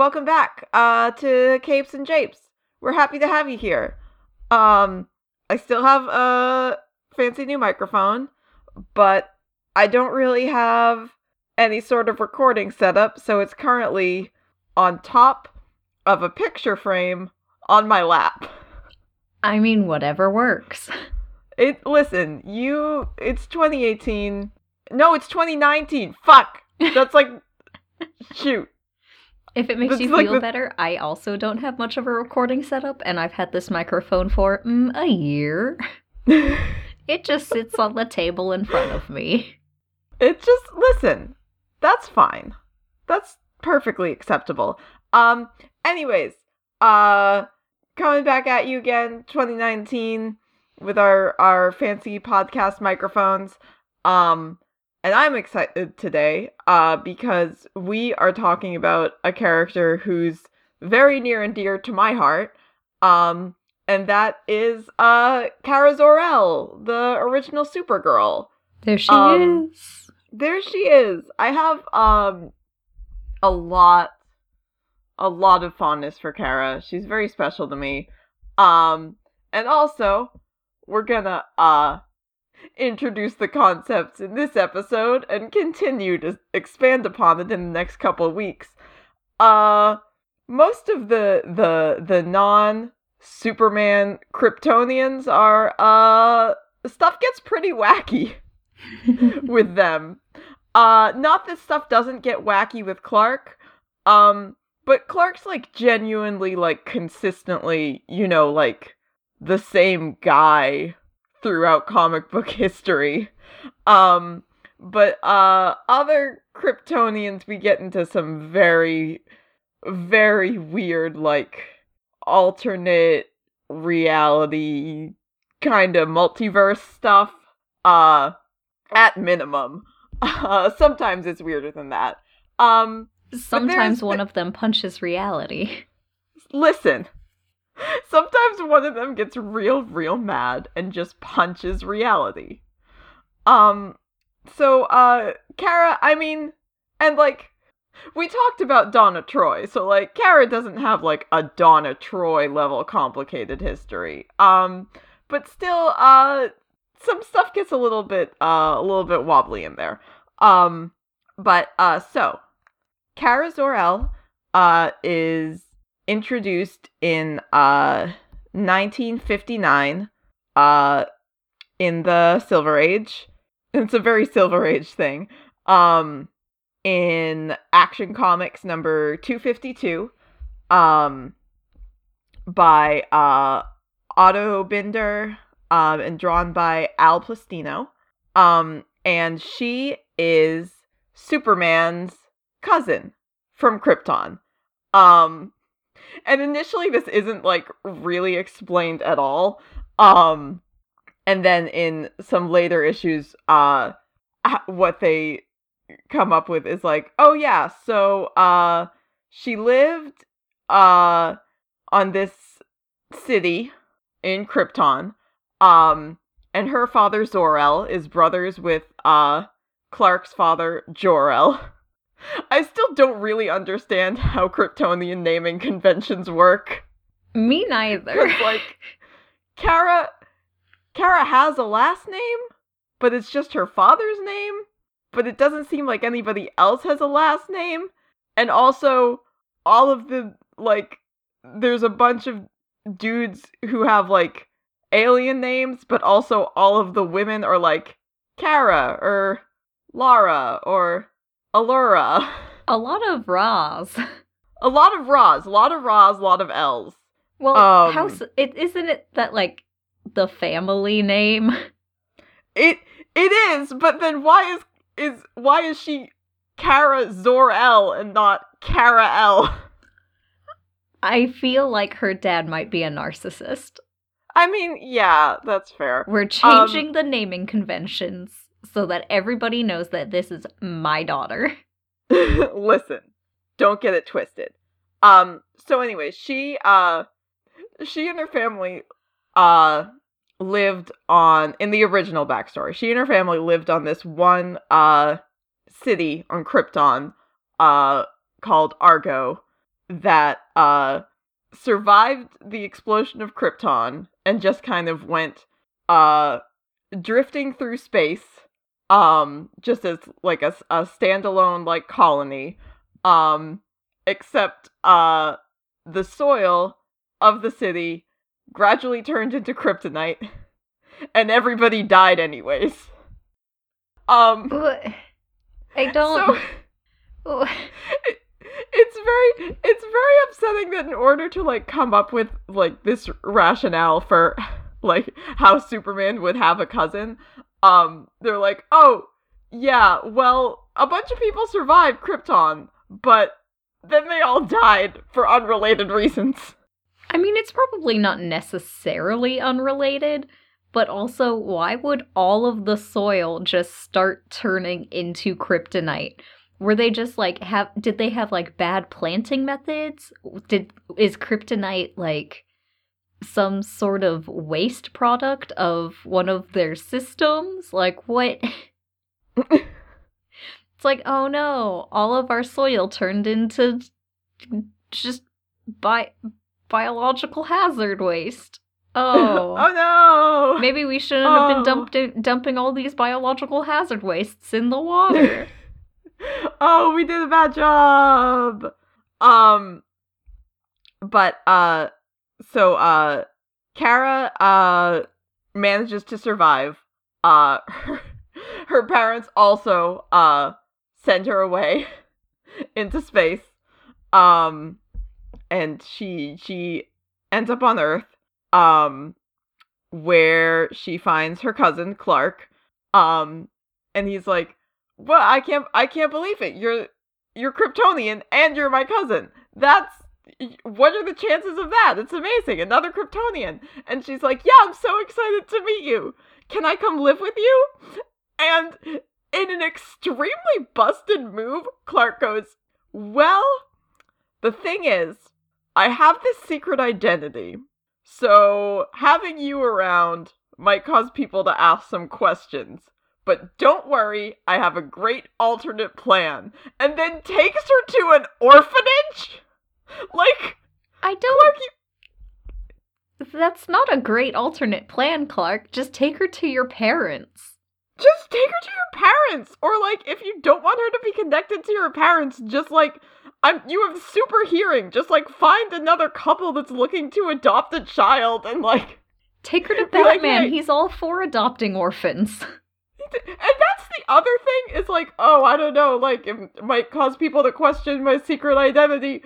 Welcome back uh, to Capes and Japes. We're happy to have you here. Um, I still have a fancy new microphone, but I don't really have any sort of recording setup, so it's currently on top of a picture frame on my lap. I mean, whatever works. It listen, you it's 2018. No, it's 2019. Fuck. That's like shoot. If it makes That's you like feel the- better, I also don't have much of a recording setup, and I've had this microphone for mm, a year. It just sits on the table in front of me. It just listen. That's fine. That's perfectly acceptable. Um anyways, uh coming back at you again 2019 with our our fancy podcast microphones. Um and I'm excited today uh because we are talking about a character who's very near and dear to my heart. Um and that is uh Kara Zor-El, the original Supergirl There she Um, is. there she is. I have um a lot a lot of fondness for Kara. She's very special to me. Um and also we're gonna uh introduce the concepts in this episode and continue to expand upon it in the next couple of weeks. Uh most of the the the non Superman Kryptonians are uh stuff gets pretty wacky with them. Uh not that stuff doesn't get wacky with Clark. Um but Clark's like genuinely like consistently, you know, like the same guy throughout comic book history. Um but uh other Kryptonians we get into some very very weird like alternate reality kind of multiverse stuff. Uh at minimum. Uh, sometimes it's weirder than that. Um, Sometimes one of them punches reality. listen. Sometimes one of them gets real, real mad and just punches reality. Um, so, uh, Kara, I mean, and like, we talked about Donna Troy, so like, Kara doesn't have like a Donna Troy level complicated history. Um, but still, uh, some stuff gets a little bit, uh, a little bit wobbly in there. Um, but, uh, so, Kara Zor-El, uh, is introduced in, uh, 1959, uh, in the Silver Age. It's a very Silver Age thing. Um, in Action Comics number 252, um, by, uh, Otto Binder, um, and drawn by Al Plastino. Um, and she is Superman's cousin from Krypton. Um, and initially this isn't like really explained at all. Um, and then in some later issues, uh, what they come up with is like, oh yeah, so uh, she lived uh on this city in Krypton. Um, and her father Zor-El is brothers with uh Clark's father Jor-El. I still don't really understand how Kryptonian naming conventions work. Me neither. Like Kara Kara has a last name, but it's just her father's name. But it doesn't seem like anybody else has a last name. And also all of the like there's a bunch of dudes who have like alien names, but also all of the women are like Kara or Lara or Allura. a lot of Raws. A lot of Ra's, a lot of Ra's, a lot of L's. Well, Um, house. It isn't it that like the family name. It it is, but then why is is why is she Kara Zor-El and not Kara L? I feel like her dad might be a narcissist. I mean, yeah, that's fair. We're changing the naming conventions so that everybody knows that this is my daughter. Listen, don't get it twisted. Um, so anyway, she uh she and her family uh lived on in the original backstory. She and her family lived on this one uh city on Krypton uh called Argo that uh survived the explosion of Krypton and just kind of went uh drifting through space um just as like a, a standalone like colony um except uh the soil of the city gradually turned into kryptonite and everybody died anyways um I don't. so it's very it's very upsetting that in order to like come up with like this rationale for like how superman would have a cousin um they're like oh yeah well a bunch of people survived krypton but then they all died for unrelated reasons I mean, it's probably not necessarily unrelated, but also, why would all of the soil just start turning into kryptonite? Were they just like have? Did they have like bad planting methods? Did is kryptonite like some sort of waste product of one of their systems? Like what? it's like, oh no, all of our soil turned into just bi- biological hazard waste. Oh. oh no Maybe we shouldn't have been Oh. dumped- dumping all these biological hazard wastes in the water. oh, we did a bad job. Um but uh so uh Kara uh manages to survive. Uh her, her parents also uh send her away into space. Um and she she ends up on Earth um where she finds her cousin Clark. Um and he's like well, I can't I can't believe it. You're you're Kryptonian and you're my cousin. That's what are the chances of that? It's amazing. Another Kryptonian. And she's like, "Yeah, I'm so excited to meet you. Can I come live with you?" And in an extremely busted move, Clark goes, "Well, the thing is, I have this secret identity. So, having you around might cause people to ask some questions. But don't worry, I have a great alternate plan. And then takes her to an orphanage? Like, I don't. Clark, you, That's not a great alternate plan, Clark. Just take her to your parents. just take her to your parents. Or, like, if you don't want her to be connected to your parents, just like, I'm, you have super hearing. Just, like, find another couple that's looking to adopt a child and, like, Take her to Be like, Batman. "Hey." He's all for adopting orphans. And that's the other thing is like, oh, I don't know, like it might cause people to question my secret identity.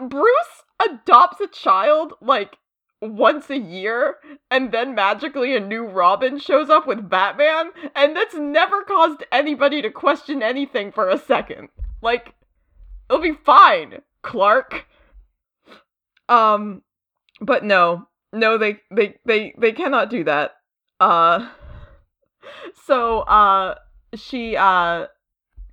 Bruce adopts a child like once a year, and then magically a new Robin shows up with Batman, and that's never caused anybody to question anything for a second. Like, it'll be fine, Clark. Um, but no, no, they they they they cannot do that. Uh so uh she uh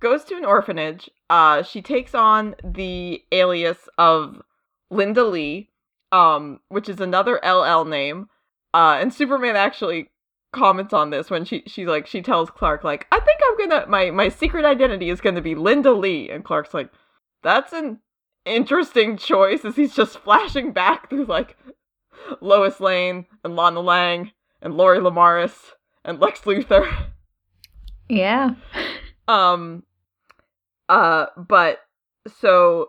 goes to an orphanage. Uh she takes on the alias of linda lee um which is another ll name. Uh and superman actually comments on this when she she like she tells clark like i think i'm gonna my my secret identity is gonna be linda lee. And clark's like that's an interesting choice as he's just flashing back through like lois lane and lana lang and lori lemaris and lex luthor Yeah. um uh but so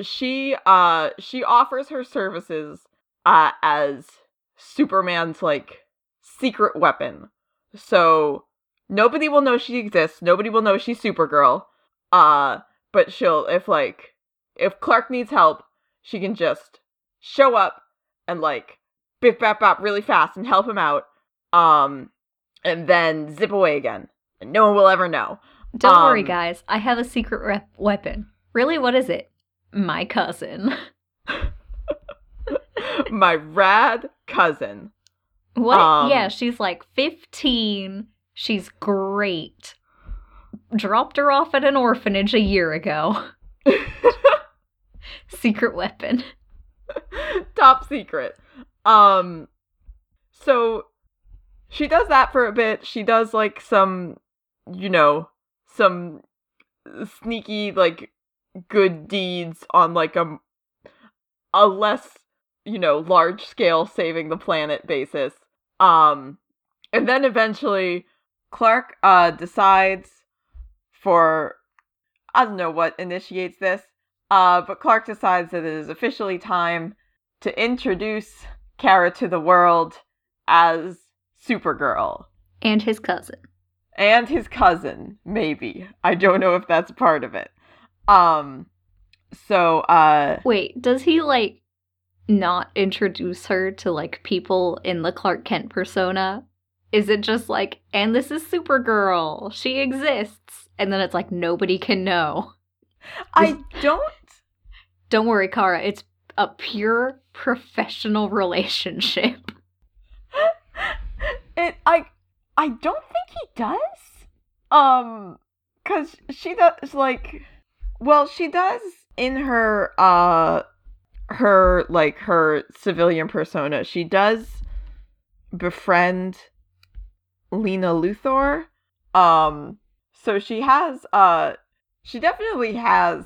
she uh she offers her services uh as superman's like secret weapon. So nobody will know she exists nobody will know she's supergirl uh but she'll if like if clark needs help she can just show up and like bip bap bop really fast and help him out. Um and then zip away again and no one will ever know Don't worry, Um, guys. I have a secret rep- weapon. Really, what is it? My cousin. my rad cousin. What? Um, yeah, she's like 15. She's great. Dropped her off at an orphanage a year ago. Secret weapon. Top secret. Um so she does that for a bit. She does like some you know, some sneaky like good deeds on like a a less you know large scale saving the planet basis um and then eventually clark uh decides for i don't know what initiates this uh but clark decides that it is officially time to introduce kara to the world as supergirl And his cousin. and his cousin maybe i don't know if that's part of it um so uh Wait, does he like not introduce her to like people in the Clark Kent persona? Is it just like, and this is Supergirl, she exists, and then it's like nobody can know? i don't Don't worry, Kara, it's a pure professional relationship. It i i don't think he does. Um cuz she does like well she does in her uh her like her civilian persona. She does befriend lena luthor. Um so she has uh she definitely has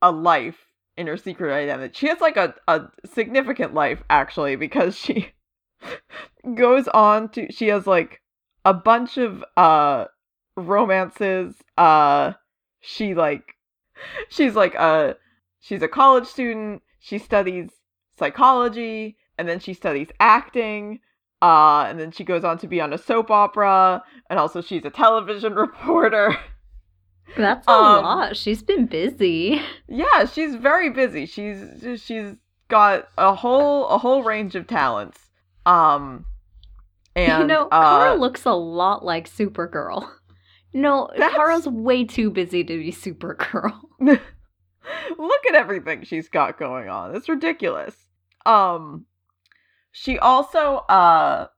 a life in her secret identity. She has like a, a significant life actually because she goes on to she has like a bunch of uh romances uh she like she's like a she's a college student she studies psychology and then she studies acting uh and then she goes on to be on a soap opera and also she's a television reporter That's a Um, lot. She's been busy. yeah she's very busy she's she's got a whole a whole range of talents um and you know, uh, Kara looks a lot like Supergirl. No, That's- Kara's way too busy to be Supergirl. Look at everything she's got going on. It's ridiculous. Um she also uh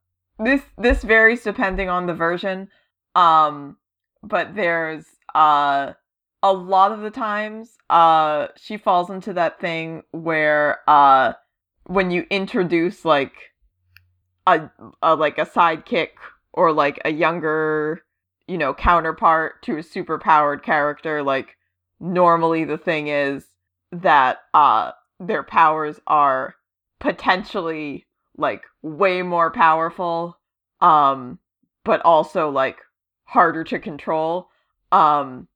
this this varies depending on the version. Um but there's uh a lot of the times uh she falls into that thing where uh when you introduce like a, a like a sidekick or like a younger you know counterpart to a superpowered character like normally the thing is that uh their powers are potentially like way more powerful um but also like harder to control um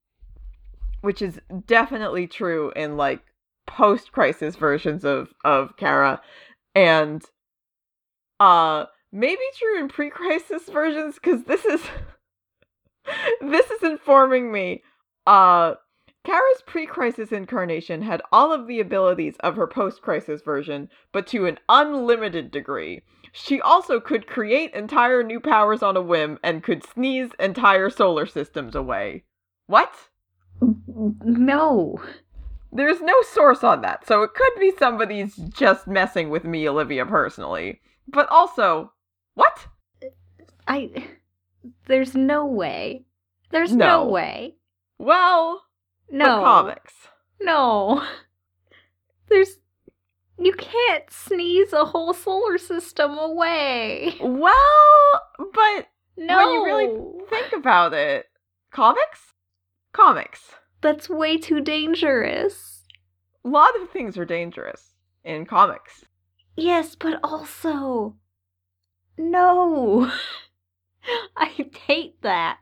which is definitely true in like post crisis versions of of Kara. And uh maybe true in pre crisis versions cuz this is this is informing me uh Kara's pre crisis incarnation had all of the abilities of her post crisis version, but to an unlimited degree. She also could create entire new powers on a whim and could sneeze entire solar systems away. What? No. There's no source on that, so it could be somebody's just messing with me, Olivia, personally. But also, what? I. There's no way. There's no, No. way. Well, No. comics. No. There's. You can't sneeze a whole solar system away. Well, but No. When you really think about it, comics? Comics. That's way too dangerous. A lot of things are dangerous in comics. Yes, but also. No. I hate that.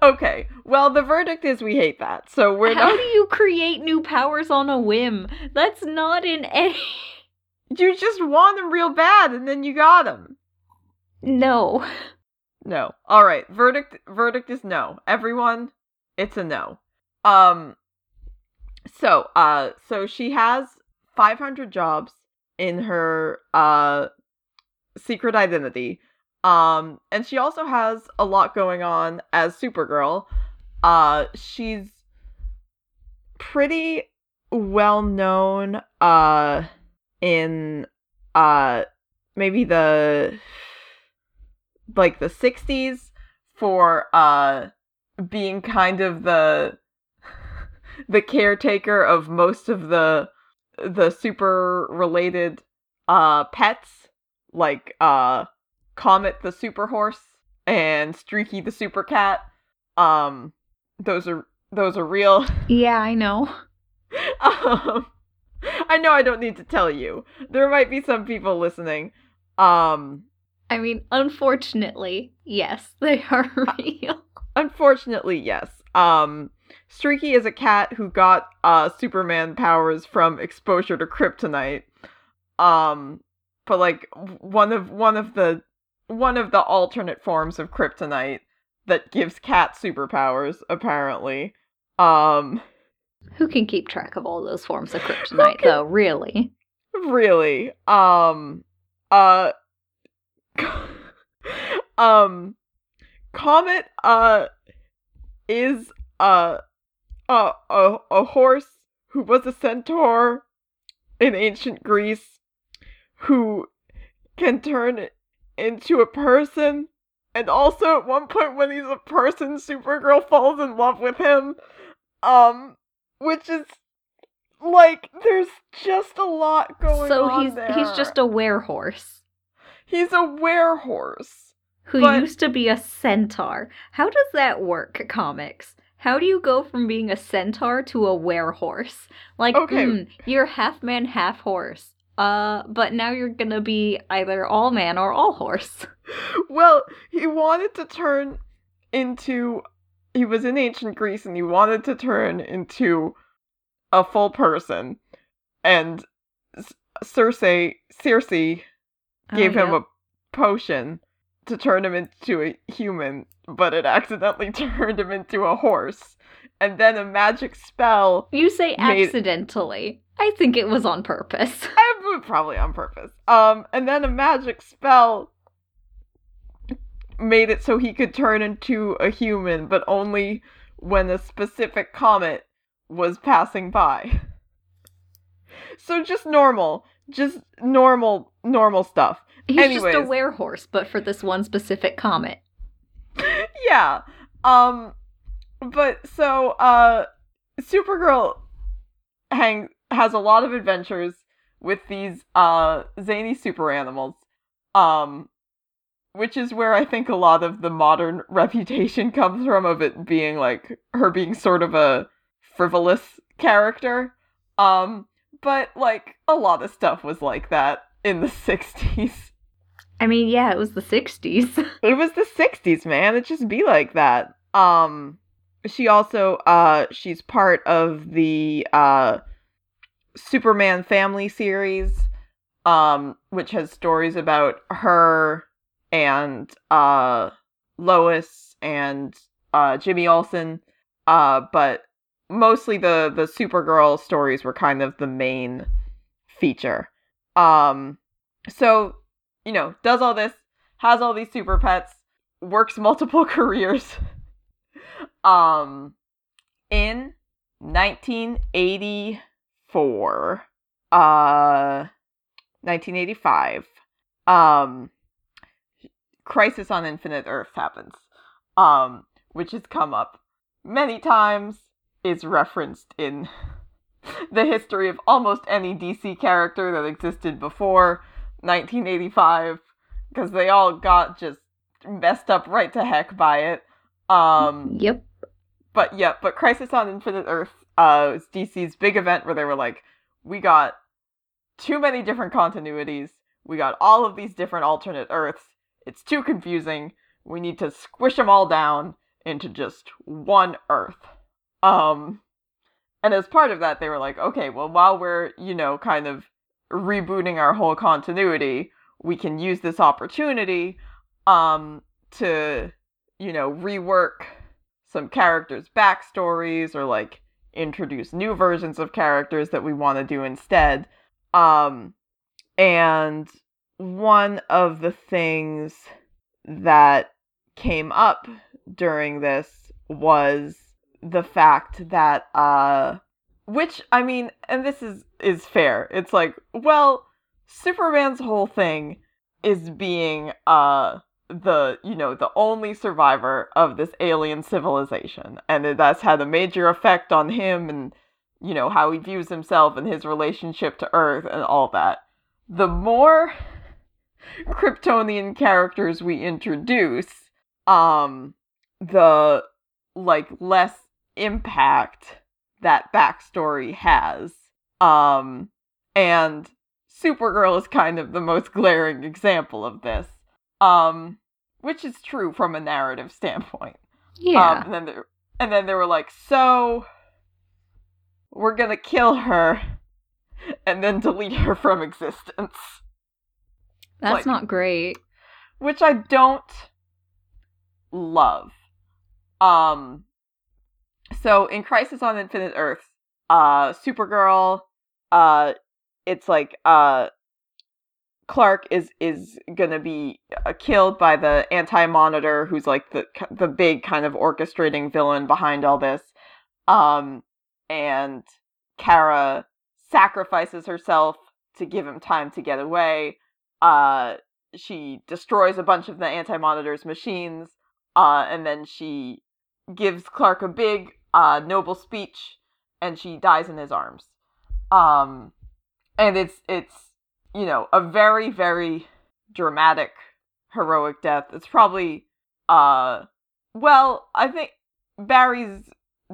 okay, well, the verdict is we hate that. So we're not. How not. do you create new powers on a whim? That's not in any. You just want them real bad and then you got them. No. No. All right. Verdict verdict is no. Everyone, it's a no. Um so uh so she has 500 jobs in her uh secret identity. Um and she also has a lot going on as Supergirl. Uh she's pretty well known uh in uh maybe the like the 60s for uh being kind of the the caretaker of most of the the super related uh pets like uh Comet the super horse and Streaky the super cat um those are those are real Yeah, I know. um, I know I don't need to tell you. There might be some people listening. Um, I mean, unfortunately, yes, they are real. unfortunately, yes. Um, Streaky is a cat who got uh Superman powers from exposure to kryptonite. Um, but like one of one of the one of the alternate forms of kryptonite that gives cat superpowers apparently. Um, Who can keep track of all those forms of kryptonite, can- though, really? really. Um, uh, um, Comet uh is uh a a a horse who was a centaur in ancient Greece who can turn into a person and also at one point when he's a person Supergirl falls in love with him um which is like there's just a lot going so on he's there. he's just a werehorse he's a werehorse who But- used to be a centaur. How does that work, comics? How do you go from being a centaur to a werehorse? Like, Okay. mm, you're half man, half horse. Uh, but now you're gonna be either all man or all horse. well, he wanted to turn into. He was in ancient Greece and he wanted to turn into a full person. And Circe, Circe gave Oh, him a potion to turn him into a human, but it accidentally turned him into a horse. And then a magic spell, You say made- accidentally. I think it was on purpose. eh, probably on purpose. Um, and then a magic spell made it so he could turn into a human, but only when a specific comet was passing by. So just normal, just normal, normal stuff. He's just a Anyways. werehorse, but for this one specific comet. yeah. Um but so uh Supergirl hang has a lot of adventures with these uh zany super animals. Um which is where I think a lot of the modern reputation comes from of it being like her being sort of a frivolous character. Um but like a lot of stuff was like that in the 60s. I mean, yeah, it was the 60s. It was the 60s, man. It just be like that. Um she also uh she's part of the uh Superman family series um which has stories about her and uh Lois and uh Jimmy Olsen uh but mostly the the Supergirl stories were kind of the main feature. Um so you know, does all this, has all these super pets, works multiple careers. um, in 1984, uh, 1985, um, Crisis on Infinite Earths happens, um, which has come up many times, is referenced in the history of almost any DC character that existed before 1985 because they all got just messed up right to heck by it. Um, yep. but yeah, but Crisis on Infinite Earth uh, was DC's big event where they were like, we got too many different continuities. We got all of these different alternate Earths. It's too confusing. We need to squish them all down into just one Earth. Um, and as part of that, they were like, okay, well, while we're, you know, kind of rebooting our whole continuity, we can use this opportunity um to, you know, rework some characters' backstories or like introduce new versions of characters that we want to do instead. Um and one of the things that came up during this was the fact that uh which I mean, and this is is fair. It's like, well, Superman's whole thing is being uh the you know the only survivor of this alien civilization and that's had a major effect on him and you know how he views himself and his relationship to earth and all that the more kryptonian characters we introduce um the like less impact that backstory has. Um, and Supergirl is kind of the most glaring example of this. Um, which is true from a narrative standpoint. Yeah. Um, and then they, and then they were like, so we're gonna kill her and then delete her from existence. That's like- not great. which I don't love. Um so in Crisis on Infinite Earths, uh Supergirl uh it's like uh Clark is is to be uh, killed by the anti-monitor who's like the the big kind of orchestrating villain behind all this. Um and Kara sacrifices herself to give him time to get away. Uh she destroys a bunch of the anti-monitor's machines uh and then she gives clark a big uh noble speech and she dies in his arms um and it's it's you know a very very dramatic heroic death it's probably uh well i think barry's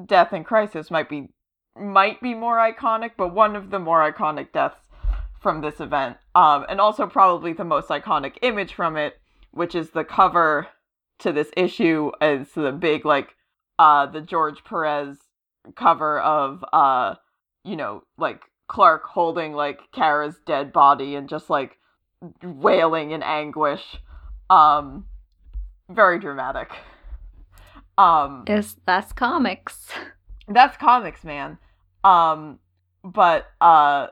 death in crisis might be might be more iconic but one of the more iconic deaths from this event. Um, and also probably the most iconic image from it, which is the cover to this issue. It's the big like uh the George Perez cover of uh you know like Clark holding like Kara's dead body and just like wailing in anguish. Um very dramatic. Um Is that's comics. that's comics, man. Um, but uh,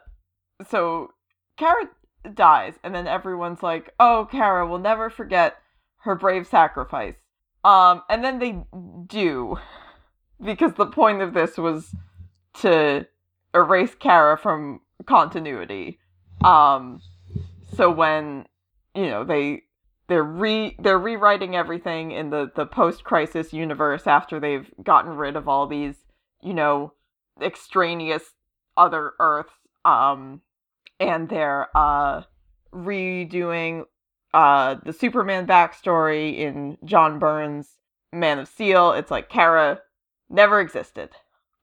so Kara dies, and then everyone's like, "Oh, Kara will never forget her brave sacrifice." Um, and then they do, because the point of this was to erase Kara from continuity. Um, so when you know they they're re they're rewriting everything in the the post crisis universe after they've gotten rid of all these you know extraneous other earths um and they're uh redoing uh the superman backstory in john byrne's man of steel. It's like kara never existed.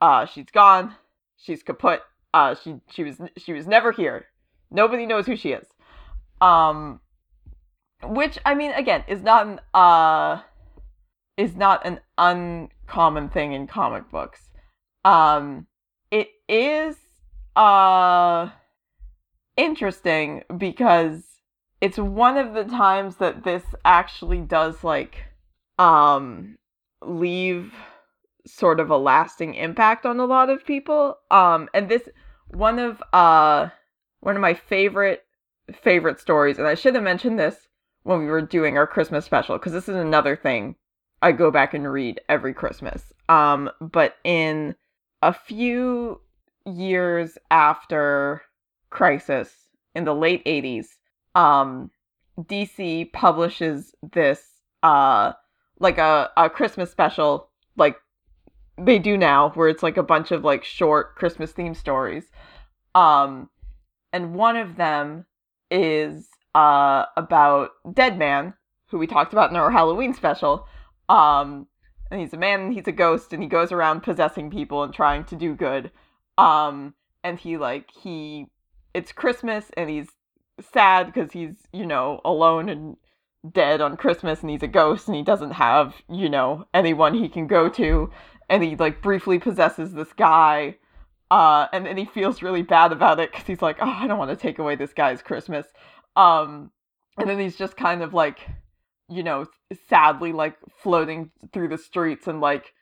Uh she's gone. She's kaput. Uh she she was she was never here. Nobody knows who she is. Um which i mean again is not an uh is not an uncommon thing in comic books. Um it is uh interesting because it's one of the times that this actually does like um leave sort of a lasting impact on a lot of people. Um and this one of uh one of my favorite favorite stories and I should have mentioned this when we were doing our Christmas special because this is another thing I go back and read every Christmas. Um but in a few years after Crisis in the late 80s, um, DC publishes this uh like a, a Christmas special like they do now where it's like a bunch of like short Christmas theme stories. Um and one of them is uh about Deadman, who we talked about in our Halloween special. Um and he's a man he's a ghost and he goes around possessing people and trying to do good um and he like he it's christmas and he's sad because he's you know alone and dead on christmas and he's a ghost and he doesn't have you know anyone he can go to and he like briefly possesses this guy uh and then he feels really bad about it because he's like oh i don't want to take away this guy's christmas um and then he's just kind of like you know, sadly like floating through the streets and like,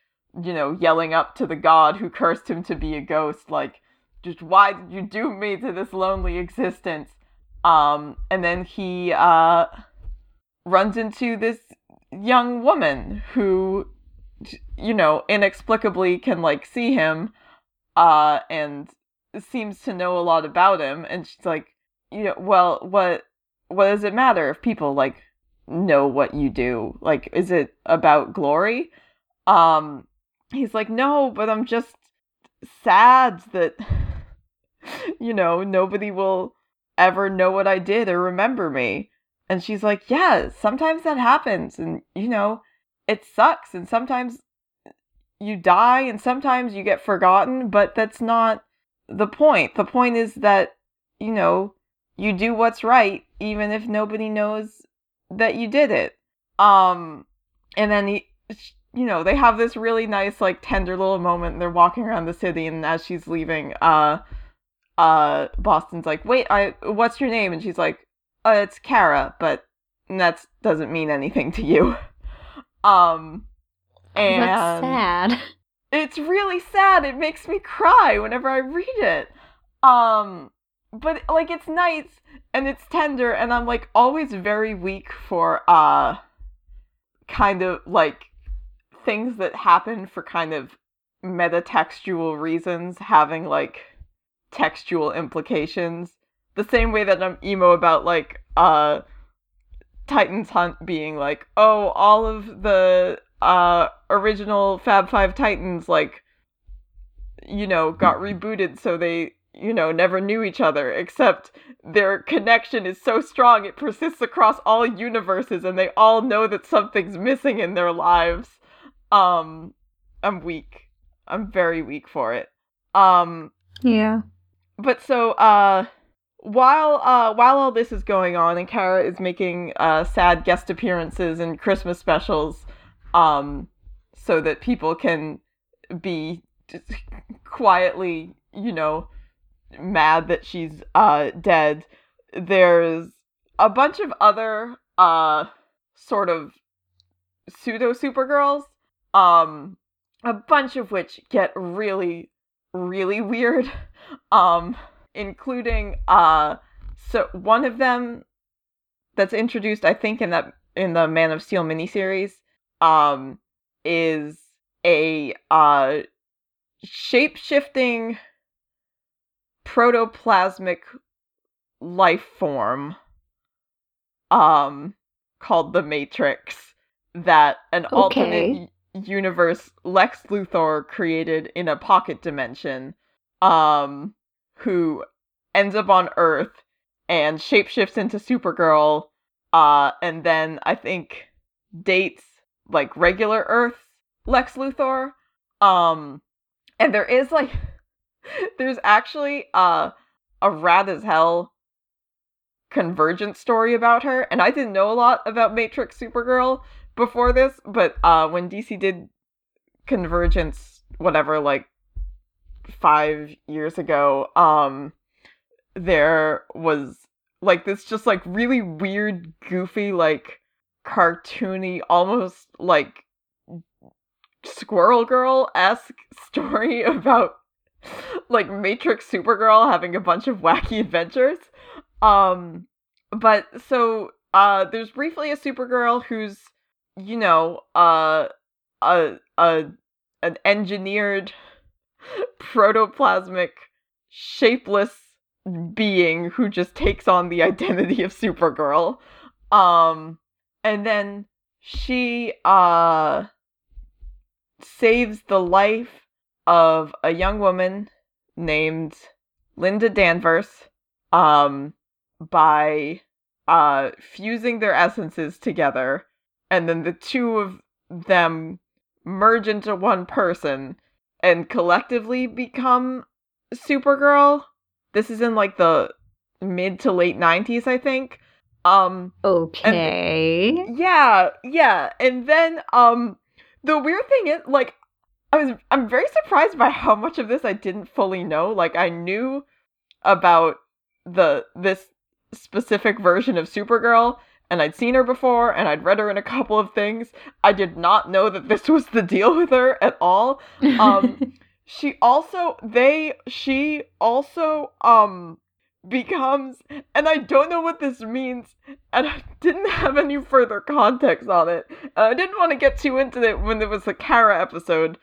you know, yelling up to the god who cursed him to be a ghost, like, just why did you doom me to this lonely existence? Um, and then he uh runs into this young woman who you know, inexplicably can like see him uh and seems to know a lot about him. And she's like, you know, well, what what does it matter if people like know what you do? Like is it about glory? Um he's like no but i'm just sad that you know nobody will ever know what i did or remember me and she's like yeah sometimes that happens and you know it sucks and sometimes you die and sometimes you get forgotten, but that's not the point. The point is that, you know, you do what's right even if nobody knows that you did it. Um and then he you know, they have this really nice like tender little moment and they're walking around the city and as she's leaving uh uh Boston's like, "Wait, I what's your name?" and she's like, uh, "It's Kara, but that doesn't mean anything to you." Um and That's sad. it's really sad. It makes me cry whenever I read it. Um but like it's nice and it's tender and I'm like always very weak for uh kind of like things that happen for kind of metatextual reasons having like textual implications. The same way that I'm emo about like uh Titans Hunt being like, oh, all of the uh original Fab Five Titans like you know got rebooted so they you know never knew each other except their connection is so strong it persists across all universes and they all know that something's missing in their lives um i'm weak i'm very weak for it um Yeah. But so uh while uh while all this is going on and Kara is making uh sad guest appearances and Christmas specials um so that people can be quietly, you know, mad that she's uh dead, there's a bunch of other uh sort of pseudo supergirls um a bunch of which get really really weird um including uh so one of them that's introduced I think in that in the Man of Steel miniseries um is a uh shape-shifting protoplasmic life form um called the Matrix that an Okay. alternate universe Lex Luthor created in a pocket dimension um who ends up on Earth and shapeshifts into Supergirl uh and then I think dates like regular Earth Lex Luthor um and there is like there's actually uh a rad as hell convergent story about her and i didn't know a lot about matrix supergirl before this but uh when dc did convergence whatever like five years ago um there was like this just like really weird goofy like cartoony almost like squirrel girl esque story about like Matrix Supergirl having a bunch of wacky adventures. Um but so uh there's briefly a Supergirl who's you know uh a a an engineered protoplasmic shapeless being who just takes on the identity of Supergirl. Um and then she uh saves the life of a young woman named Linda Danvers um by uh fusing their essences together and then the two of them merge into one person and collectively become Supergirl. This is in like the mid to late 90s, I think. Um Okay. yeah, yeah. And then um the weird thing is like I was I'm very surprised by how much of this I didn't fully know. Like I knew about the this specific version of Supergirl and I'd seen her before and I'd read her in a couple of things. I did not know that this was the deal with her at all. um, She also they she also um becomes and I don't know what this means and I didn't have any further context on it. And I didn't want to get too into it when there was a Kara episode,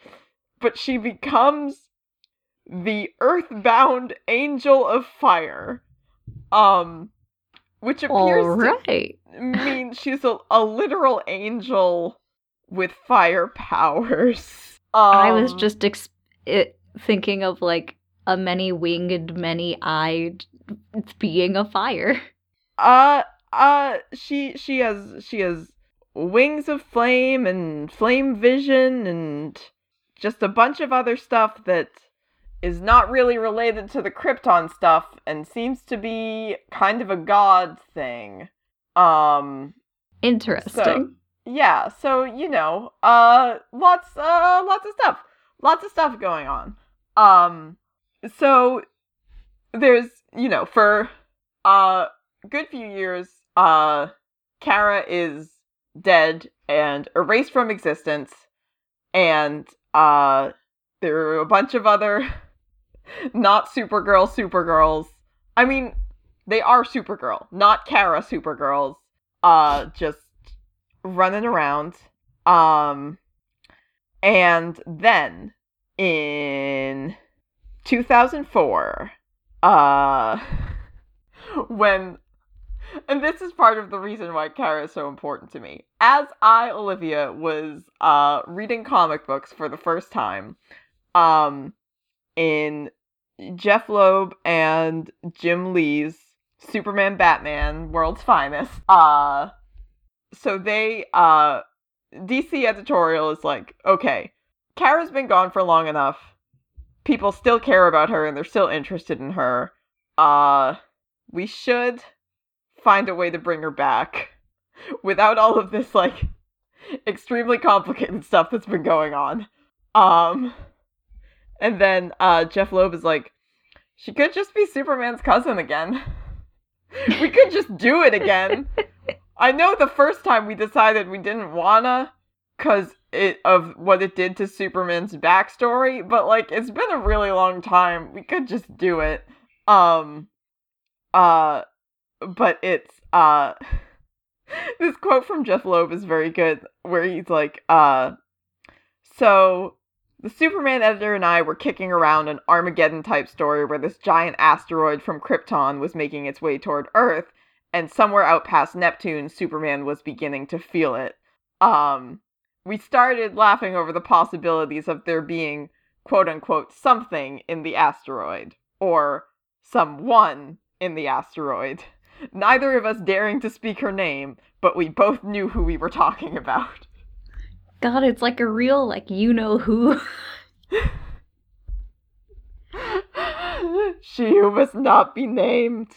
but she becomes the earthbound angel of fire. Um which appears All right. to mean she's a, a literal angel with fire powers. I was Um, just ex- it, thinking of like a many winged, many eyed being of fire. uh uh she she has she has wings of flame and flame vision and just a bunch of other stuff that is not really related to the Krypton stuff and seems to be kind of a god thing. Um Interesting. yeah, so you know, uh lots uh lots of stuff. Lots of stuff going on. Um so there's, you know, for a good few years uh Kara is dead and erased from existence and uh there are a bunch of other not Supergirl Supergirls. I mean, they are Supergirl, not Kara Supergirls. Uh just running around. Um and then in 2004 uh when and this is part of the reason why Kara is so important to me. As I, Olivia, was uh reading comic books for the first time, um in Jeph Loeb and Jim Lee's Superman Batman World's Finest, uh so they uh DC editorial is like, okay, Kara's been gone for long enough. People still care about her and they're still interested in her. Uh we should find a way to bring her back without all of this like extremely complicated stuff that's been going on. Um and then uh Jeph Loeb is like she could just be Superman's cousin again. we could just do it again. I know the first time we decided we didn't wanna cuz it of what it did to Superman's backstory, but like it's been a really long time. We could just do it. Um uh but it's uh this quote from Jeph Loeb is very good where he's like uh so the Superman editor and I were kicking around an Armageddon type story where this giant asteroid from Krypton was making its way toward Earth and somewhere out past Neptune Superman was beginning to feel it. Um we started laughing over the possibilities of there being quote unquote something in the asteroid or someone in the asteroid. Neither of us daring to speak her name, but we both knew who we were talking about. God, it's like a real like you know who. she who must not be named.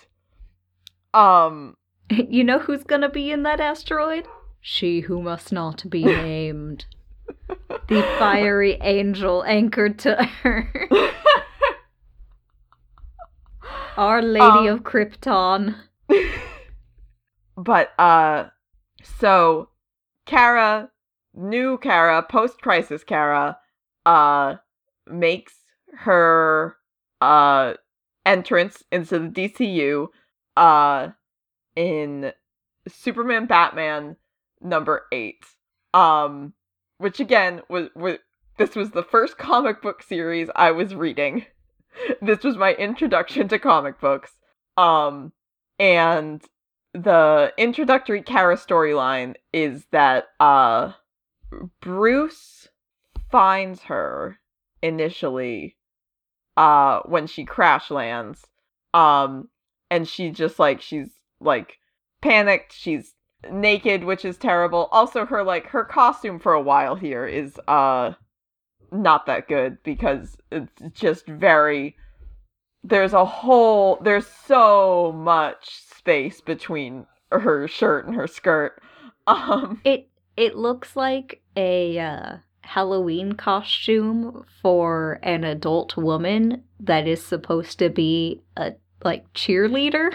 Um, you know who's gonna be in that asteroid? She who must not be named. the fiery angel anchored to her. Our Lady Um, of Krypton. but uh so Kara new Kara post crisis Kara uh makes her uh entrance into the DCU uh in Superman Batman number 8 um which again was, was this was the first comic book series I was reading. This was my introduction to comic books. Um and the introductory Kara storyline is that uh Bruce finds her initially uh when she crash lands um and she just like she's like panicked she's naked which is terrible. Also her like her costume for a while here is uh not that good because it's just very there's a whole there's so much space between her shirt and her skirt. Um It it looks like a uh, Halloween costume for an adult woman that is supposed to be a like cheerleader.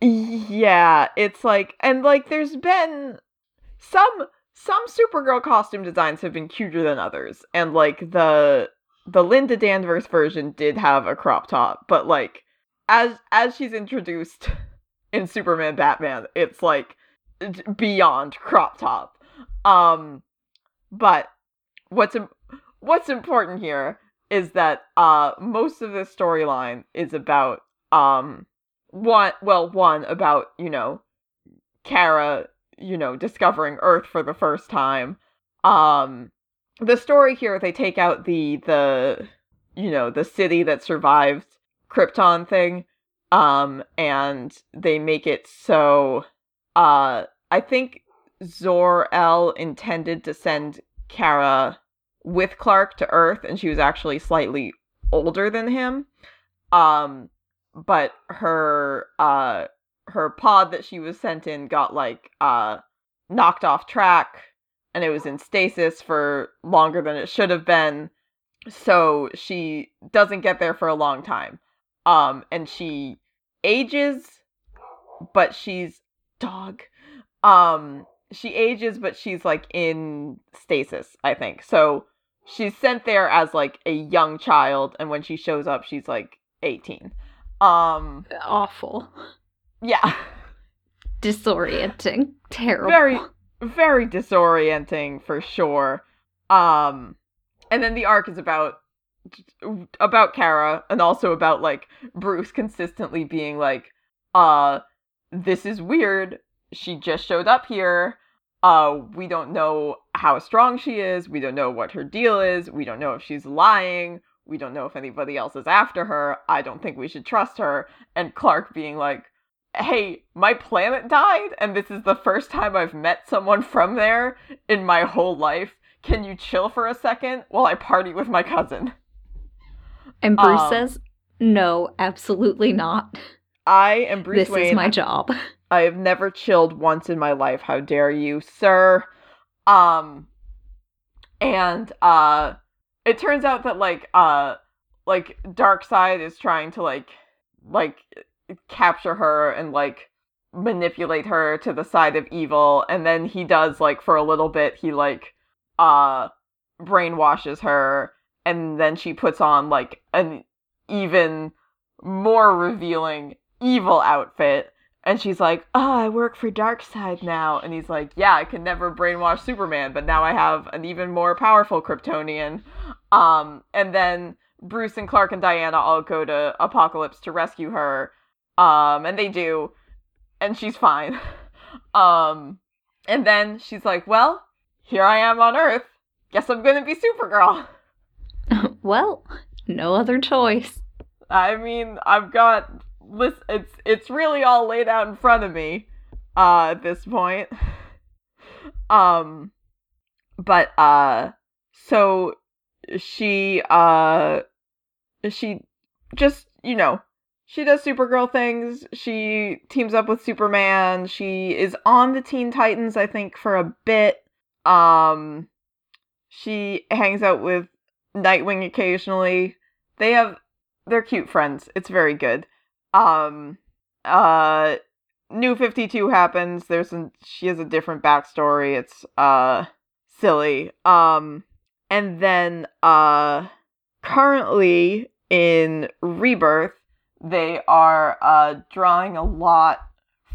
yeah it's like and like there's been some some supergirl costume designs have been cuter than others and like the the linda danvers version did have a crop top but like as as she's introduced in superman batman it's like beyond crop top um but what's im- what's important here is that uh most of this storyline is about um one well one about you know kara you know discovering earth for the first time. Um the story here they take out the the you know the city that survived krypton thing um and they make it so uh i think Zor-El intended to send kara with Clark to Earth, and she was actually slightly older than him. Um, but her uh her pod that she was sent in got like uh knocked off track and it was in stasis for longer than it should have been so she doesn't get there for a long time um and she ages but she's dog um she ages but she's like in stasis i think so she's sent there as like a young child and when she shows up she's like 18 um Awful. yeah Disorienting. Terrible. very very disorienting for sure um and then the arc is about about Kara and also about like Bruce consistently being like uh this is weird she just showed up here uh we don't know how strong she is we don't know what her deal is we don't know if she's lying we don't know if anybody else is after her i don't think we should trust her and Clark being like hey, my planet died, and this is the first time I've met someone from there in my whole life. Can you chill for a second while I party with my cousin? And Bruce Um, says, No, absolutely not. I am Bruce this Wayne. is my job. I have never chilled once in my life. How dare you, sir? Um and uh it turns out that like uh like Darkseid is trying to like like capture her and like manipulate her to the side of evil and then he does like for a little bit he like uh brainwashes her and then she puts on like an even more revealing evil outfit and she's like, "Oh, I work for Darkseid now." And he's like, "Yeah, I can never brainwash Superman, but now I have an even more powerful Kryptonian." Um, and then Bruce and Clark and Diana all go to Apokolips to rescue her. Um, and they do, and she's fine. Um, and then she's like, "Well, here I am on Earth. Guess I'm gonna be Supergirl." well, no other choice. I mean, I've got it's it's really all laid out in front of me uh at this point. Um but uh so she uh she just, you know, she does Supergirl things. She teams up with Superman. She is on the Teen Titans I think for a bit. Um she hangs out with Nightwing occasionally. They have they're cute friends. It's very good. Um uh New 52 happens. There's a, she has a different backstory. It's uh silly. Um and then uh currently in Rebirth they are uh drawing a lot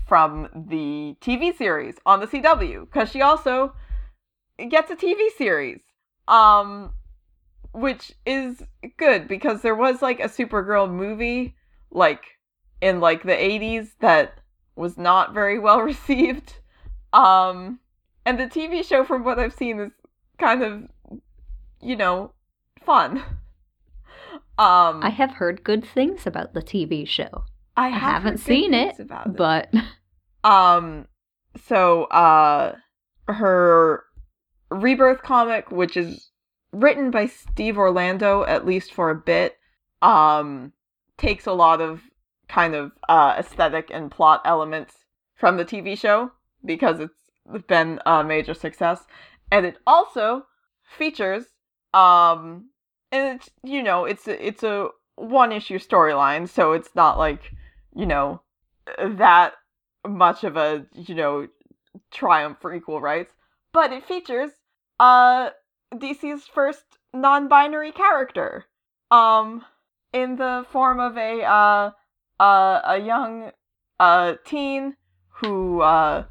from the TV series on the CW cuz she also gets a TV series. Um which is good because there was like a Supergirl movie like in like the 80s that was not very well received. Um and the TV show from what I've seen is kind of you know fun. Um I have heard good things about the TV show, I, have haven't heard seen it, it. but Um, so, uh, her rebirth comic, which is written by Steve Orlando, at least for a bit, um, takes a lot of kind of, uh, aesthetic and plot elements from the TV show because it's been a major success. And it also features, um, and it's, you know, it's it's a one issue storyline, so it's not like, you know, that much of a you know triumph for equal rights but it features uh DC's first non-binary character um in the form of a uh uh a young uh teen who uh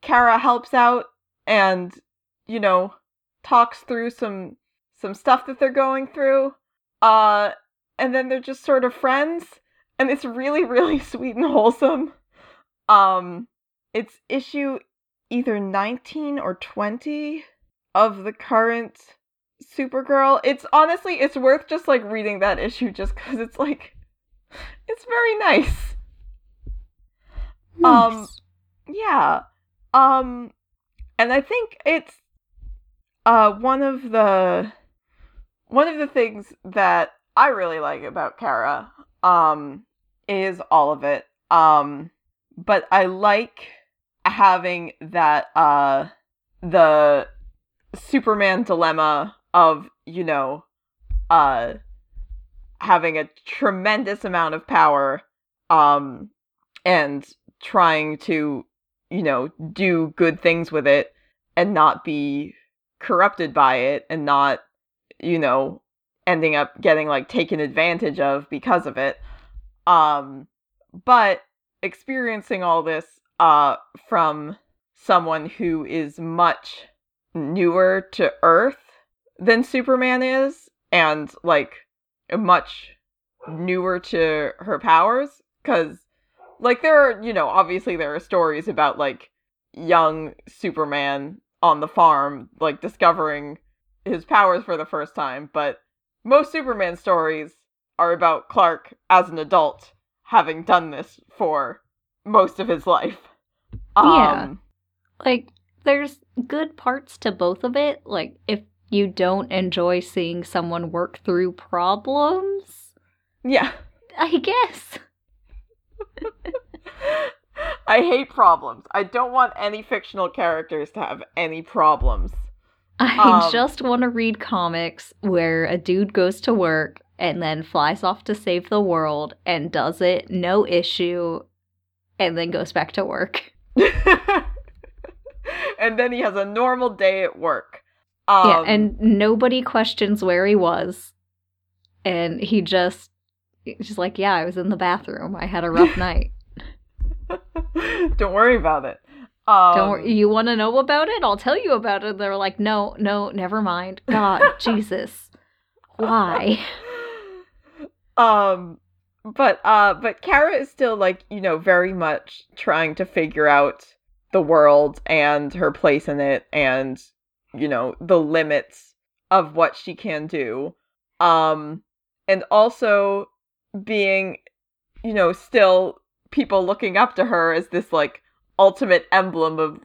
Kara helps out and you know talks through some some stuff that they're going through uh and then they're just sort of friends and it's really really sweet and wholesome um, it's issue either 19 or 20 of the current Supergirl. It's honestly, it's worth just like reading that issue just because it's like, it's very nice. Um, Yeah. Um, and I think it's, uh one of the one of the things that I really like about Kara um is all of it. Um but I like having that uh the Superman dilemma of, you know, uh having a tremendous amount of power um and trying to, you know, do good things with it and not be corrupted by it and not, you know, ending up getting like taken advantage of because of it. Um but experiencing all this uh from someone who is much newer to Earth than Superman is and like much newer to her powers cuz like there are, you know, obviously there are stories about like young Superman on the farm like discovering his powers for the first time, but most Superman stories are about Clark as an adult having done this for most of his life. Yeah. Um, Like, there's good parts to both of it. Like, if you don't enjoy seeing someone work through problems, yeah. I guess. I hate problems. I don't want any fictional characters to have any problems. I Um, just want to read comics where a dude goes to work and then flies off to save the world and does it no issue and then goes back to work. and then he has a normal day at work. Um, yeah, and nobody questions where he was. And he just just like, yeah, I was in the bathroom. I had a rough night. don't worry about it. Um, Don't worry, you want to know about it? I'll tell you about it. They're like, no, no, never mind. God, Jesus, why? um but uh but Kara is still like, you know, very much trying to figure out the world and her place in it and you know, the limits of what she can do. Um and also being you know, still people looking up to her as this like ultimate emblem of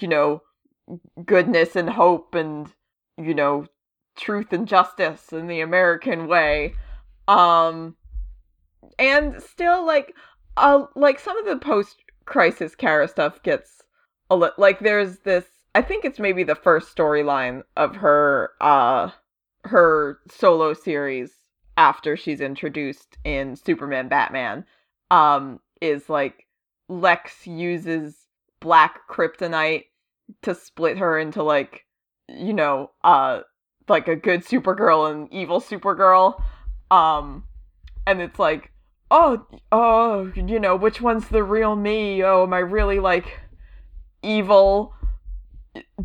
you know, goodness and hope and you know, truth and justice in the American way. Um and still like uh like some of the post crisis Kara stuff gets a li- like there's this I think it's maybe the first storyline of her uh her solo series after she's introduced in Superman Batman um is like Lex uses black kryptonite to split her into like you know uh like a good Supergirl and evil Supergirl um and it's like oh oh you know which one's the real me? Oh am i really like evil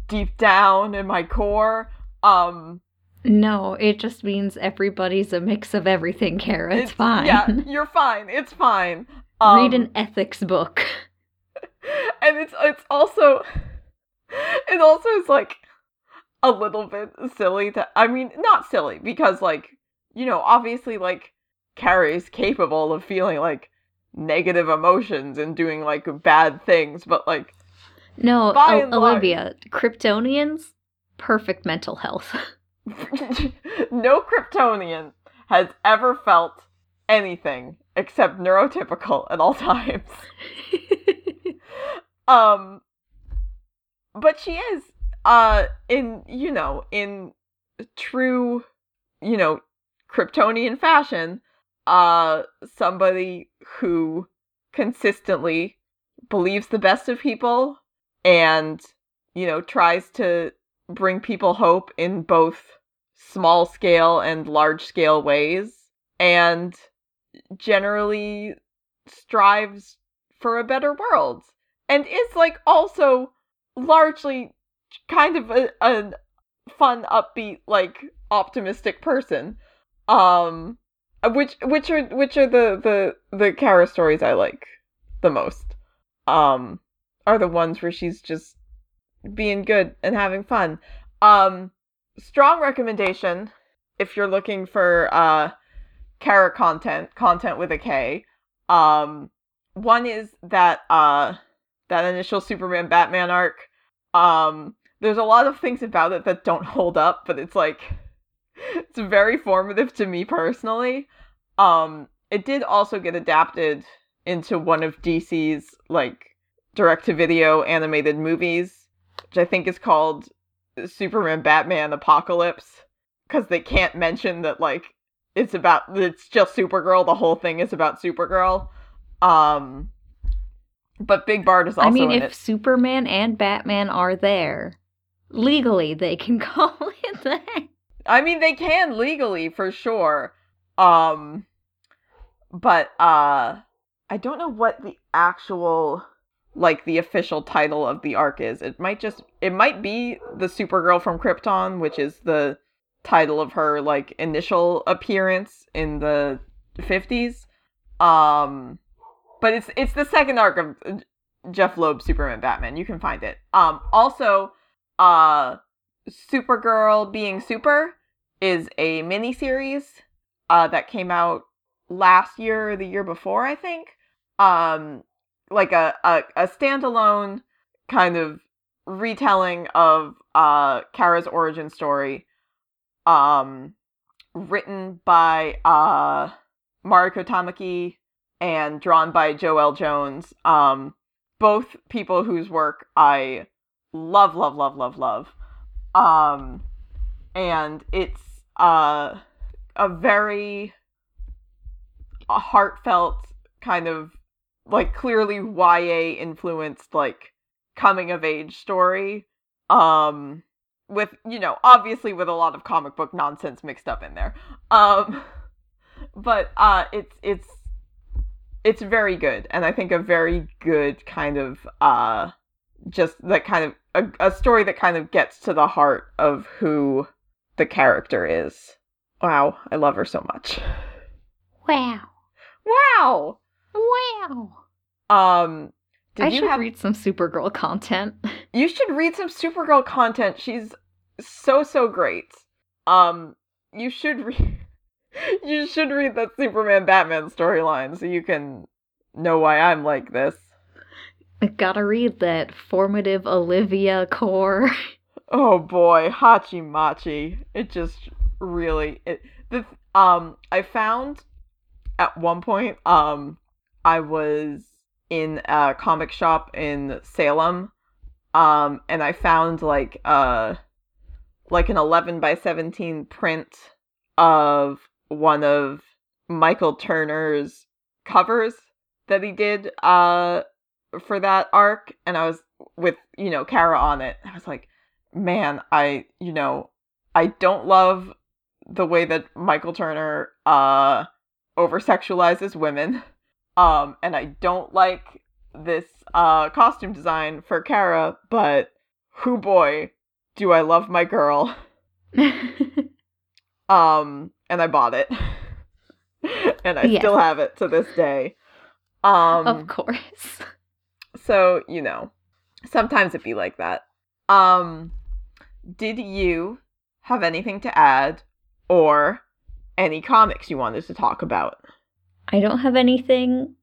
deep down in my core um No, it just means everybody's a mix of everything, Kara. It's, fine. yeah you're fine it's fine um, Read an ethics book. and it's it's also it also is like a little bit silly to I mean not silly because like you know obviously like Kara's capable of feeling like negative emotions and doing like bad things but like No, O- Olivia, Kryptonians, perfect mental health. no Kryptonian has ever felt anything except neurotypical at all times Um, but she is, uh, in, you know, in true, you know, Kryptonian fashion, uh, somebody who consistently believes the best of people and, you know, tries to bring people hope in both small scale and large scale ways and generally strives for a better world and is like also largely kind of a, a fun upbeat like optimistic person. Um which which are which are the the the Kara stories I like the most. Um are the ones where she's just being good and having fun um strong recommendation if you're looking for uh Kara content content with a K um one is that uh that initial Superman Batman arc. Um there's a lot of things about it that don't hold up, but it's like it's very formative to me personally. Um it did also get adapted into one of DC's like direct to video animated movies, which I think is called Superman Batman Apocalypse cuz they can't mention that like it's about it's just Supergirl, the whole thing is about Supergirl. Um but Big Barda is also I mean, if it. Superman and Batman are there, legally they can call it that. I mean, they can legally for sure. Um, but uh, I don't know what the actual like the official title of the arc is. It might just it might be the Supergirl from Krypton, which is the title of her like initial appearance in the 50s. Um, but it's it's the second arc of uh, Jeph Loeb Superman Batman. You can find it. Um, also, uh, Supergirl being super is a mini series uh that came out last year or the year before, I think. Um like a, a, a standalone kind of retelling of uh Kara's origin story. Um written by uh Mariko Tamaki and drawn by Joëlle Jones. Um both people whose work I love, love, love, love, love. Um and it's uh a very heartfelt kind of like clearly YA influenced like coming of age story um with you know obviously with a lot of comic book nonsense mixed up in there. Um but uh it's it's it's very good and i think a very good kind of uh just that kind of a, a story that kind of gets to the heart of who the character is. Wow i love her so much. Wow. wow Wow. um did I you should have read some Supergirl content. you should read some Supergirl content. She's so so great. Um, you should read. you should read that Superman Batman storyline so you can know why I'm like this. I gotta read that formative Olivia core. Oh boy, Hachi Machi. It just really it the um I found at one point um I was in a comic shop in Salem um and I found like uh like an 11 by 17 print of one of Michael Turner's covers that he did uh for that arc and I was with you know Kara on it. I was like man, I you know, I don't love the way that Michael Turner uh over sexualizes women. Um and I don't like this uh costume design for Kara, but who boy, do I love my girl. Um and I bought it. and I still have it to this day. Um of course. so, you know, sometimes it be like that. Um did you have anything to add or any comics you wanted to talk about? I don't have anything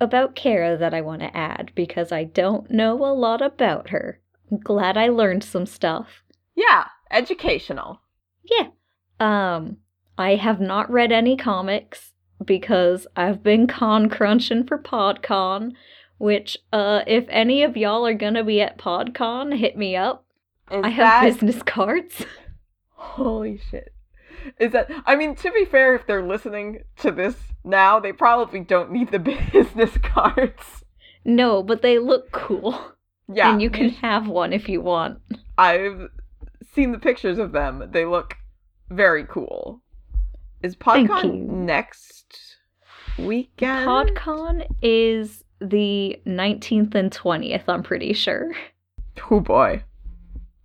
about Kara that I want to add because I don't know a lot about her. I'm glad I learned some stuff. Yeah, educational. Yeah. Um, I have not read any comics because I've been con crunching for PodCon, which uh if any of y'all are gonna be at PodCon, hit me up. Is I have that business cards. Holy shit. Is that I mean to be fair if they're listening to this now, they probably don't need the business cards. no, but they look cool. Yeah. and you can have one if you want. I've seen the pictures of them. They look very cool. Is PodCon next weekend? PodCon is the 19th and 20th, I'm pretty sure. Oh boy.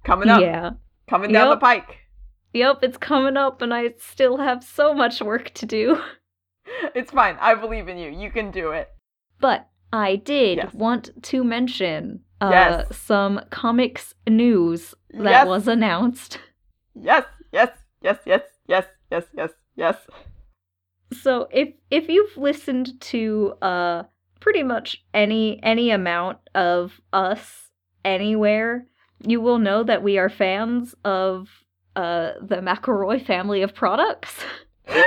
Coming up. Yeah. Coming down Yep. the pike. Yep, it's coming up and I still have so much work to do. It's fine. I believe in you. You can do it. But I did Yes. want to mention uh, Yes. some comics news that Yes. was announced. Yes, yes, yes, yes, yes, yes, yes, yes. So if if you've listened to uh pretty much any any amount of us anywhere, you will know that we are fans of uh, the McElroy family of products. As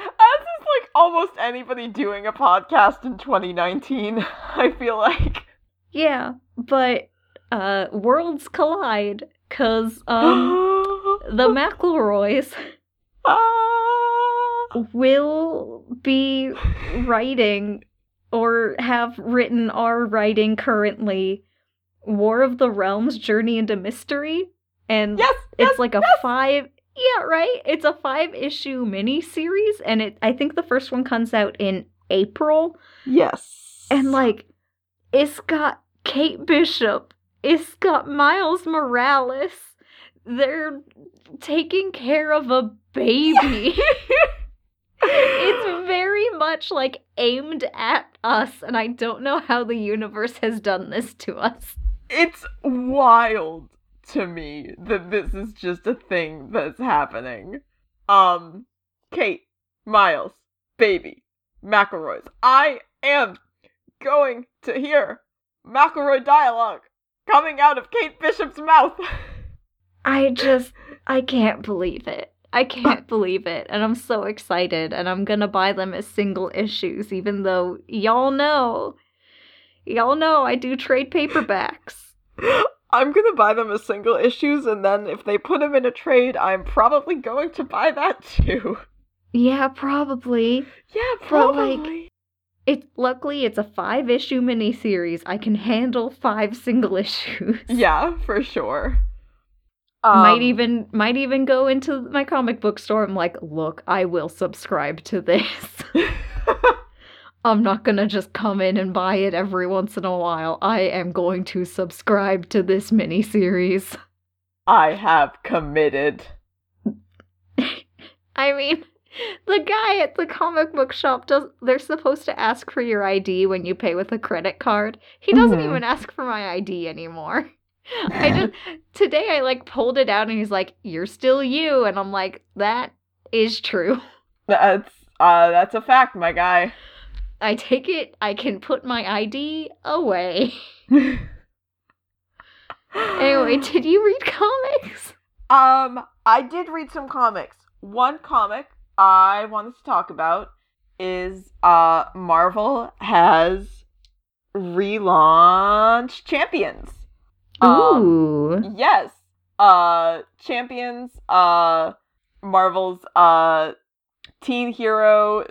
is like almost anybody doing a podcast in 2019, I feel like. Yeah, but uh, worlds collide because um, the McElroys Ah. will be writing or have written are writing currently War of the Realms Journey into Mystery. And yes, it's yes, like a yes. five yeah, right? It's a five issue mini series and it I think the first one comes out in April. yes. And like it's got Kate Bishop, it's got Miles Morales. They're taking care of a baby. it's very much like aimed at us, and I don't know how the universe has done this to us. it's wild to me that this is just a thing that's happening. Um, Kate, Miles, baby, McElroy's. I am going to hear McElroy dialogue coming out of Kate Bishop's mouth. I just, I can't believe it. I can't believe it. And I'm so excited. And I'm going to buy them as single issues, even though y'all know, y'all know I do trade paperbacks. I'm gonna buy them as single issues, and then if they put them in a trade, I'm probably going to buy that too. Yeah, probably. Yeah, But, like, probably. It luckily it's a five issue miniseries. I can handle five single issues. yeah, for sure. might Um, even might even go into my comic book store. I'm like, look, I will subscribe to this. I'm not gonna just come in and buy it every once in a while. I am going to subscribe to this miniseries. I have committed. I mean, the guy at the comic book shop does they're supposed to ask for your ID when you pay with a credit card. He doesn't Mhm. even ask for my ID anymore. I just today I like pulled it out and he's like, "You're still you." And I'm like, "That is true." That's uh that's a fact, my guy. I take it I can put my ID away. anyway, did you read comics? Um, I did read some comics. One comic I wanted to talk about is uh Marvel has relaunched Champions. Um, Ooh. yes. Uh Champions uh Marvel's uh teen hero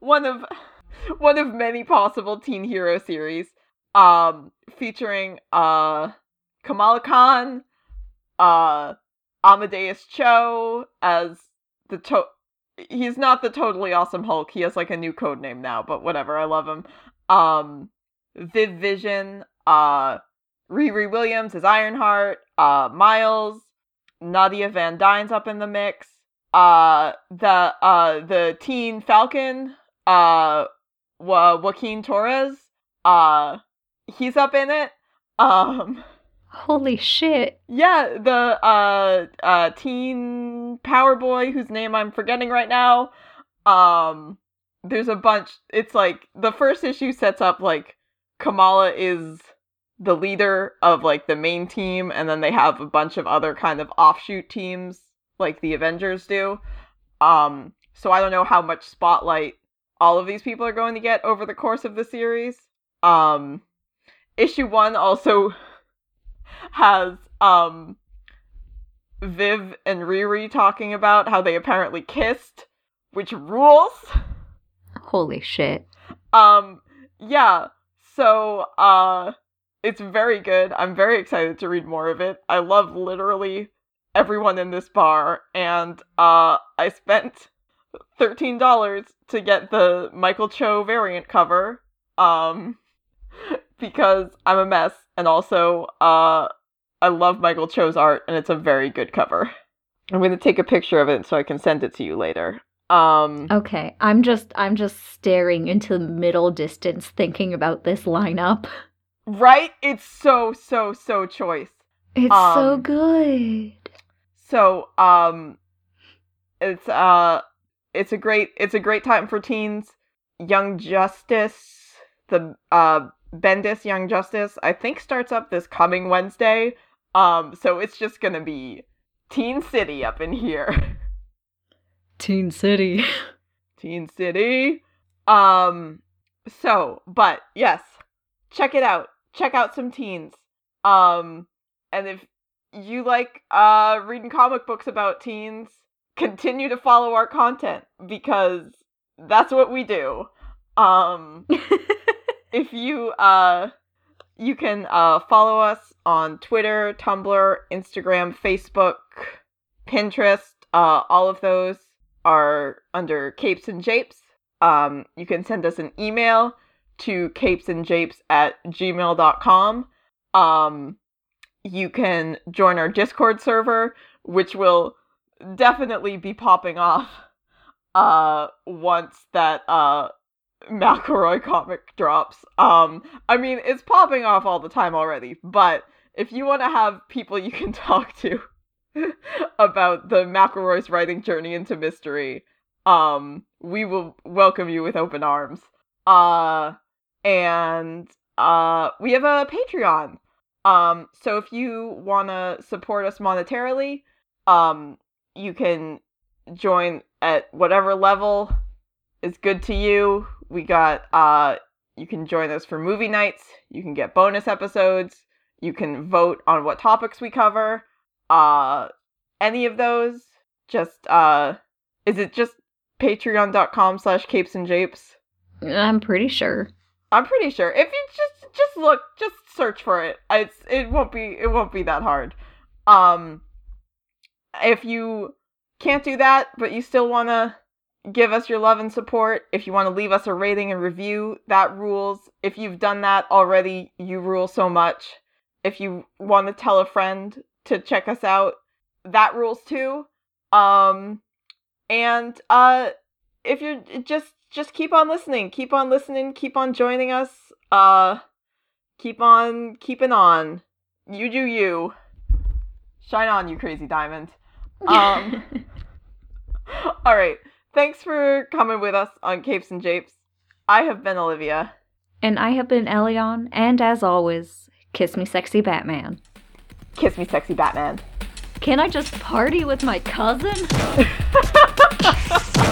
one of one of many possible teen hero series um featuring uh Kamala Khan uh Amadeus Cho as the to he's not the totally awesome Hulk. He has like a new code name now, but whatever. I love him. Um Viv Vision, uh Riri Williams is Ironheart, uh Miles, Nadia Van Dyne's up in the mix. Uh the uh the teen Falcon, uh Wa- Joaquin Torres, uh he's up in it. Um Holy shit. yeah, the uh uh teen power boy whose name I'm forgetting right now. Um there's a bunch it's like the first issue sets up like Kamala is the leader of like the main team and then they have a bunch of other kind of offshoot teams like the Avengers do. Um so I don't know how much spotlight all of these people are going to get over the course of the series. Um issue 1 also has um Viv and Riri talking about how they apparently kissed, which rules. Holy shit. Um yeah, so uh it's very good. I'm very excited to read more of it. I love literally everyone in this bar and uh I spent $13 to get the Michael Cho variant cover um because I'm a mess and also uh I love Michael Cho's art and it's a very good cover. I'm going to take a picture of it so I can send it to you later. Um Okay, I'm just I'm just staring into the middle distance thinking about this lineup. right? It's so so so choice. It's so Um, good. So, um it's uh it's a great it's a great time for teens. Young Justice, the uh Bendis Young Justice, I think starts up this coming Wednesday. Um, so it's just gonna be Teen City up in here. Teen City. Teen City. Um, so, but yes, check it out. Check out some teens. Um, and if you like uh reading comic books about teens, continue to follow our content because that's what we do. Um, if you uh you can uh follow us on Twitter, Tumblr, Instagram, Facebook, Pinterest, uh all of those are under Capes and Japes. Um, you can send us an email to capesandjapes at gmail.com. Um, you can join our Discord server, which will definitely be popping off uh, once that uh, McElroy comic drops. Um, I mean, it's popping off all the time already, but if you want to have people you can talk to about the McElroy's writing journey into mystery, um, we will welcome you with open arms. Uh, and uh, we have a Patreon. Um, so if you want to support us monetarily, um, you can join at whatever level is good to you. We got uh you can join us for movie nights, you can get bonus episodes, you can vote on what topics we cover. Uh any of those, just uh is it just patreon.com slash capes and japes? I'm pretty sure. I'm pretty sure. If you just just look, just search for it. It's it won't be it won't be that hard. Um if you can't do that, but you still want to give us your love and support, if you want to leave us a rating and review, that rules. If you've done that already, you rule so much. If you want to tell a friend to check us out, that rules too. Um and uh if you're just just keep on listening, keep on listening, keep on joining us. Uh keep on keeping on. You do you. Shine on, you crazy diamond. Um, all right. Thanks for coming with us on Capes and Japes. I have been Olivia. And I have been Elion, and as always, kiss me sexy Batman. Kiss me, sexy Batman. Can I just party with my cousin?